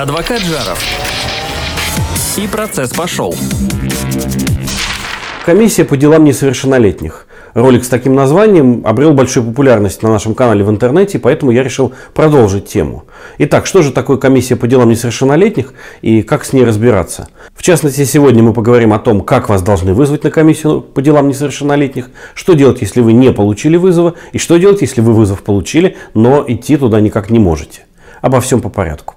Адвокат Жаров. И процесс пошел. Комиссия по делам несовершеннолетних. Ролик с таким названием обрел большую популярность на нашем канале в интернете, поэтому я решил продолжить тему. Итак, что же такое комиссия по делам несовершеннолетних и как с ней разбираться? В частности, сегодня мы поговорим о том, как вас должны вызвать на комиссию по делам несовершеннолетних, что делать, если вы не получили вызова, и что делать, если вы вызов получили, но идти туда никак не можете. Обо всем по порядку.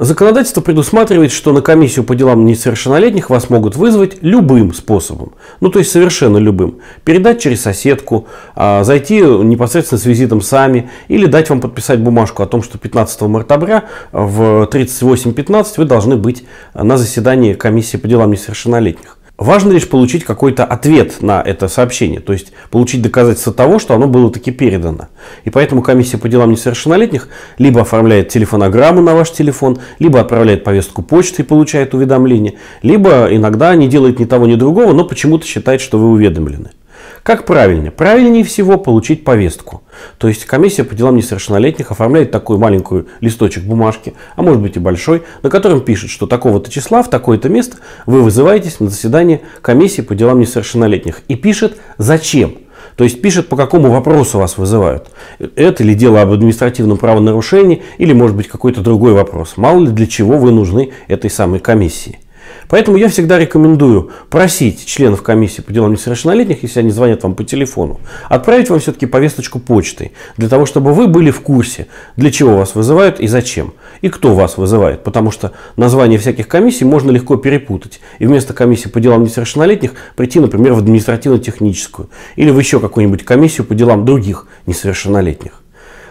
Законодательство предусматривает, что на комиссию по делам несовершеннолетних вас могут вызвать любым способом. Ну, то есть совершенно любым. Передать через соседку, а, зайти непосредственно с визитом сами или дать вам подписать бумажку о том, что 15 мартабря в 38.15 вы должны быть на заседании комиссии по делам несовершеннолетних. Важно лишь получить какой-то ответ на это сообщение, то есть получить доказательство того, что оно было таки передано. И поэтому комиссия по делам несовершеннолетних либо оформляет телефонограмму на ваш телефон, либо отправляет повестку почты и получает уведомление, либо иногда не делает ни того, ни другого, но почему-то считает, что вы уведомлены. Как правильнее? Правильнее всего получить повестку. То есть комиссия по делам несовершеннолетних оформляет такой маленький листочек бумажки, а может быть и большой, на котором пишет, что такого-то числа в такое-то место вы вызываетесь на заседание комиссии по делам несовершеннолетних. И пишет зачем. То есть пишет, по какому вопросу вас вызывают. Это ли дело об административном правонарушении или может быть какой-то другой вопрос. Мало ли для чего вы нужны этой самой комиссии. Поэтому я всегда рекомендую просить членов комиссии по делам несовершеннолетних, если они звонят вам по телефону, отправить вам все-таки повесточку почтой, для того, чтобы вы были в курсе, для чего вас вызывают и зачем, и кто вас вызывает. Потому что название всяких комиссий можно легко перепутать. И вместо комиссии по делам несовершеннолетних прийти, например, в административно-техническую или в еще какую-нибудь комиссию по делам других несовершеннолетних.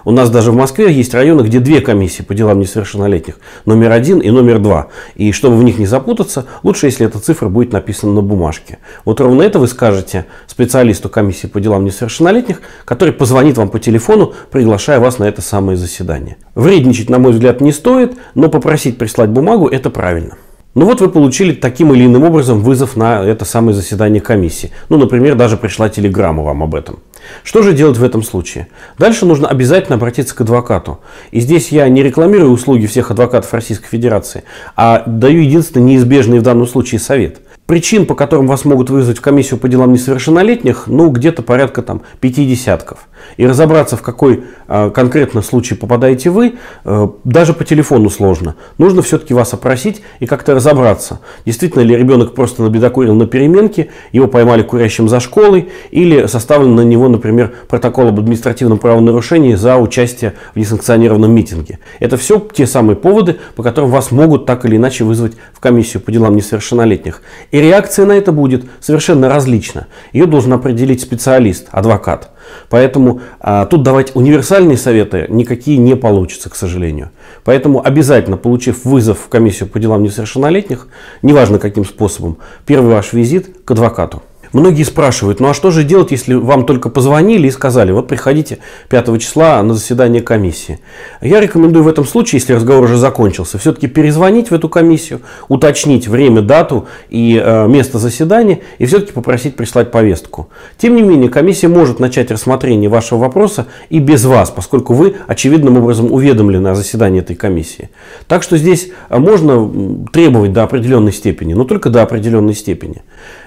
У нас даже в Москве есть районы, где две комиссии по делам несовершеннолетних. Номер один и номер два. И чтобы в них не запутаться, лучше, если эта цифра будет написана на бумажке. Вот ровно это вы скажете специалисту комиссии по делам несовершеннолетних, который позвонит вам по телефону, приглашая вас на это самое заседание. Вредничать, на мой взгляд, не стоит, но попросить прислать бумагу – это правильно. Ну вот вы получили таким или иным образом вызов на это самое заседание комиссии. Ну, например, даже пришла телеграмма вам об этом. Что же делать в этом случае? Дальше нужно обязательно обратиться к адвокату. И здесь я не рекламирую услуги всех адвокатов Российской Федерации, а даю единственный неизбежный в данном случае совет. Причин, по которым вас могут вызвать в комиссию по делам несовершеннолетних, ну, где-то порядка там пяти десятков. И разобраться, в какой э, конкретно случай попадаете вы, э, даже по телефону сложно. Нужно все-таки вас опросить и как-то разобраться. Действительно ли ребенок просто набедокурил на переменке, его поймали курящим за школой, или составлен на него, например, протокол об административном правонарушении за участие в несанкционированном митинге. Это все те самые поводы, по которым вас могут так или иначе вызвать в комиссию по делам несовершеннолетних. И реакция на это будет совершенно различна. Ее должен определить специалист, адвокат. Поэтому а, тут давать универсальные советы никакие не получится, к сожалению. Поэтому обязательно, получив вызов в комиссию по делам несовершеннолетних, неважно каким способом, первый ваш визит к адвокату. Многие спрашивают, ну а что же делать, если вам только позвонили и сказали, вот приходите 5 числа на заседание комиссии. Я рекомендую в этом случае, если разговор уже закончился, все-таки перезвонить в эту комиссию, уточнить время, дату и э, место заседания и все-таки попросить прислать повестку. Тем не менее, комиссия может начать рассмотрение вашего вопроса и без вас, поскольку вы очевидным образом уведомлены о заседании этой комиссии. Так что здесь э, можно требовать до определенной степени, но только до определенной степени.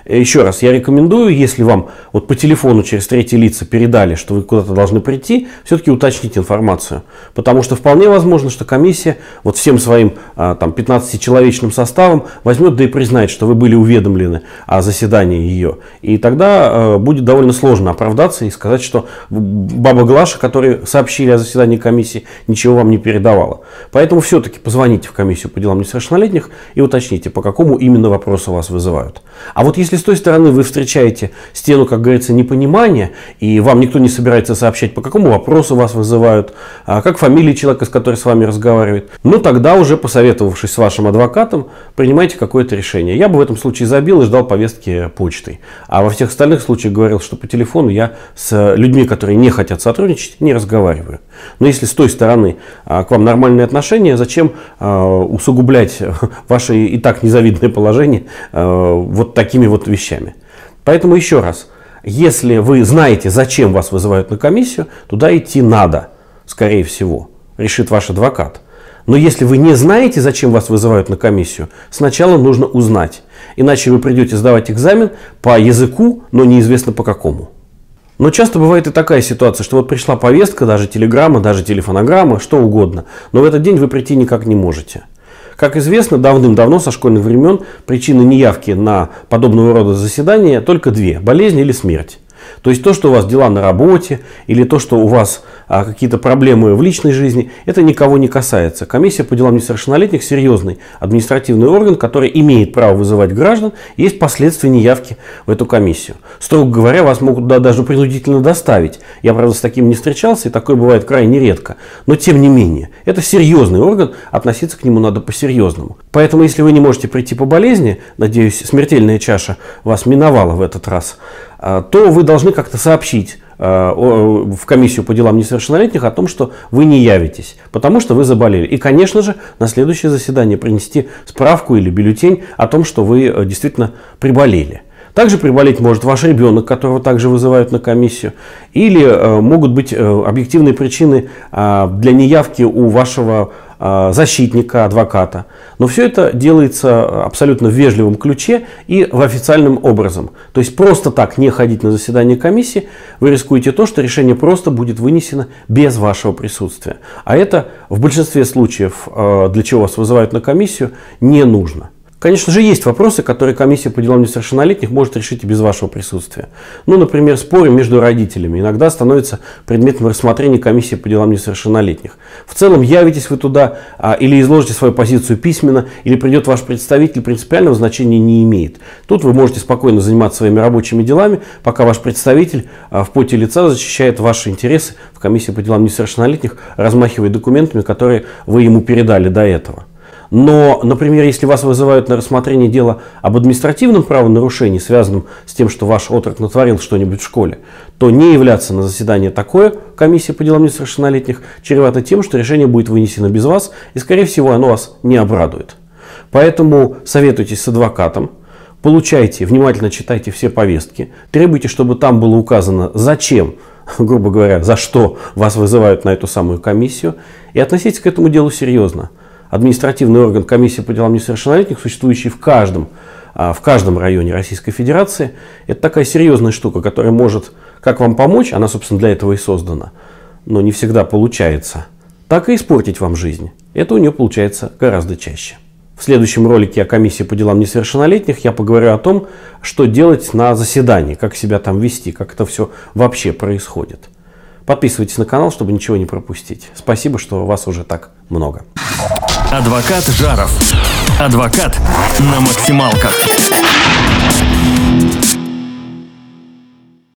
Еще раз, я рекомендую, если вам вот по телефону через третьи лица передали, что вы куда-то должны прийти, все-таки уточнить информацию. Потому что вполне возможно, что комиссия вот всем своим а, там, 15-человечным составом возьмет да и признает, что вы были уведомлены о заседании ее. И тогда э, будет довольно сложно оправдаться и сказать, что баба Глаша, которые сообщили о заседании комиссии, ничего вам не передавала. Поэтому все-таки позвоните в комиссию по делам несовершеннолетних и уточните, по какому именно вопросу вас вызывают. Вот если с той стороны вы встречаете стену, как говорится, непонимания, и вам никто не собирается сообщать, по какому вопросу вас вызывают, а как фамилия человека, с которым с вами разговаривает, ну тогда уже посоветовавшись с вашим адвокатом, принимайте какое-то решение. Я бы в этом случае забил и ждал повестки почтой. А во всех остальных случаях говорил, что по телефону я с людьми, которые не хотят сотрудничать, не разговариваю. Но если с той стороны а, к вам нормальные отношения, зачем а, усугублять ваше и так незавидное положение вот такими вот вещами. Поэтому еще раз, если вы знаете, зачем вас вызывают на комиссию, туда идти надо, скорее всего, решит ваш адвокат. Но если вы не знаете, зачем вас вызывают на комиссию, сначала нужно узнать. Иначе вы придете сдавать экзамен по языку, но неизвестно по какому. Но часто бывает и такая ситуация, что вот пришла повестка, даже телеграмма, даже телефонограмма, что угодно, но в этот день вы прийти никак не можете. Как известно, давным-давно со школьных времен причины неявки на подобного рода заседания только две – болезнь или смерть. То есть то, что у вас дела на работе, или то, что у вас какие-то проблемы в личной жизни, это никого не касается. Комиссия по делам несовершеннолетних серьезный административный орган, который имеет право вызывать граждан, есть последствия неявки в эту комиссию. Строго говоря, вас могут да, даже принудительно доставить. Я, правда, с таким не встречался, и такое бывает крайне редко. Но тем не менее, это серьезный орган, относиться к нему надо по-серьезному. Поэтому, если вы не можете прийти по болезни, надеюсь, смертельная чаша вас миновала в этот раз, а, то вы должны как-то сообщить а, в комиссию по делам несовершеннолетних о том, что вы не явитесь, потому что вы заболели. И, конечно же, на следующее заседание принести справку или бюллетень о том, что вы э, действительно приболели. Также приболеть может ваш ребенок, которого также вызывают на комиссию. Или э, могут быть э, объективные причины э, для неявки у вашего э, защитника, адвоката. Но все это делается абсолютно в вежливом ключе и в официальном образом. То есть просто так не ходить на заседание комиссии, вы рискуете то, что решение просто будет вынесено без вашего присутствия. А это в большинстве случаев, э, для чего вас вызывают на комиссию, не нужно. Конечно же, есть вопросы, которые комиссия по делам несовершеннолетних может решить и без вашего присутствия. Ну, например, споры между родителями иногда становятся предметом рассмотрения комиссии по делам несовершеннолетних. В целом, явитесь вы туда а, или изложите свою позицию письменно, или придет ваш представитель, принципиального значения не имеет. Тут вы можете спокойно заниматься своими рабочими делами, пока ваш представитель а, в поте лица защищает ваши интересы в комиссии по делам несовершеннолетних, размахивая документами, которые вы ему передали до этого. Но, например, если вас вызывают на рассмотрение дела об административном правонарушении, связанном с тем, что ваш отрок натворил что-нибудь в школе, то не являться на заседание такое комиссии по делам несовершеннолетних чревато тем, что решение будет вынесено без вас, и, скорее всего, оно вас не обрадует. Поэтому советуйтесь с адвокатом, получайте, внимательно читайте все повестки, требуйте, чтобы там было указано, зачем грубо говоря, за что вас вызывают на эту самую комиссию, и относитесь к этому делу серьезно административный орган комиссии по делам несовершеннолетних, существующий в каждом, а, в каждом районе Российской Федерации. Это такая серьезная штука, которая может как вам помочь, она, собственно, для этого и создана, но не всегда получается, так и испортить вам жизнь. Это у нее получается гораздо чаще. В следующем ролике о комиссии по делам несовершеннолетних я поговорю о том, что делать на заседании, как себя там вести, как это все вообще происходит. Подписывайтесь на канал, чтобы ничего не пропустить. Спасибо, что вас уже так много. Адвокат Жаров. Адвокат на максималках.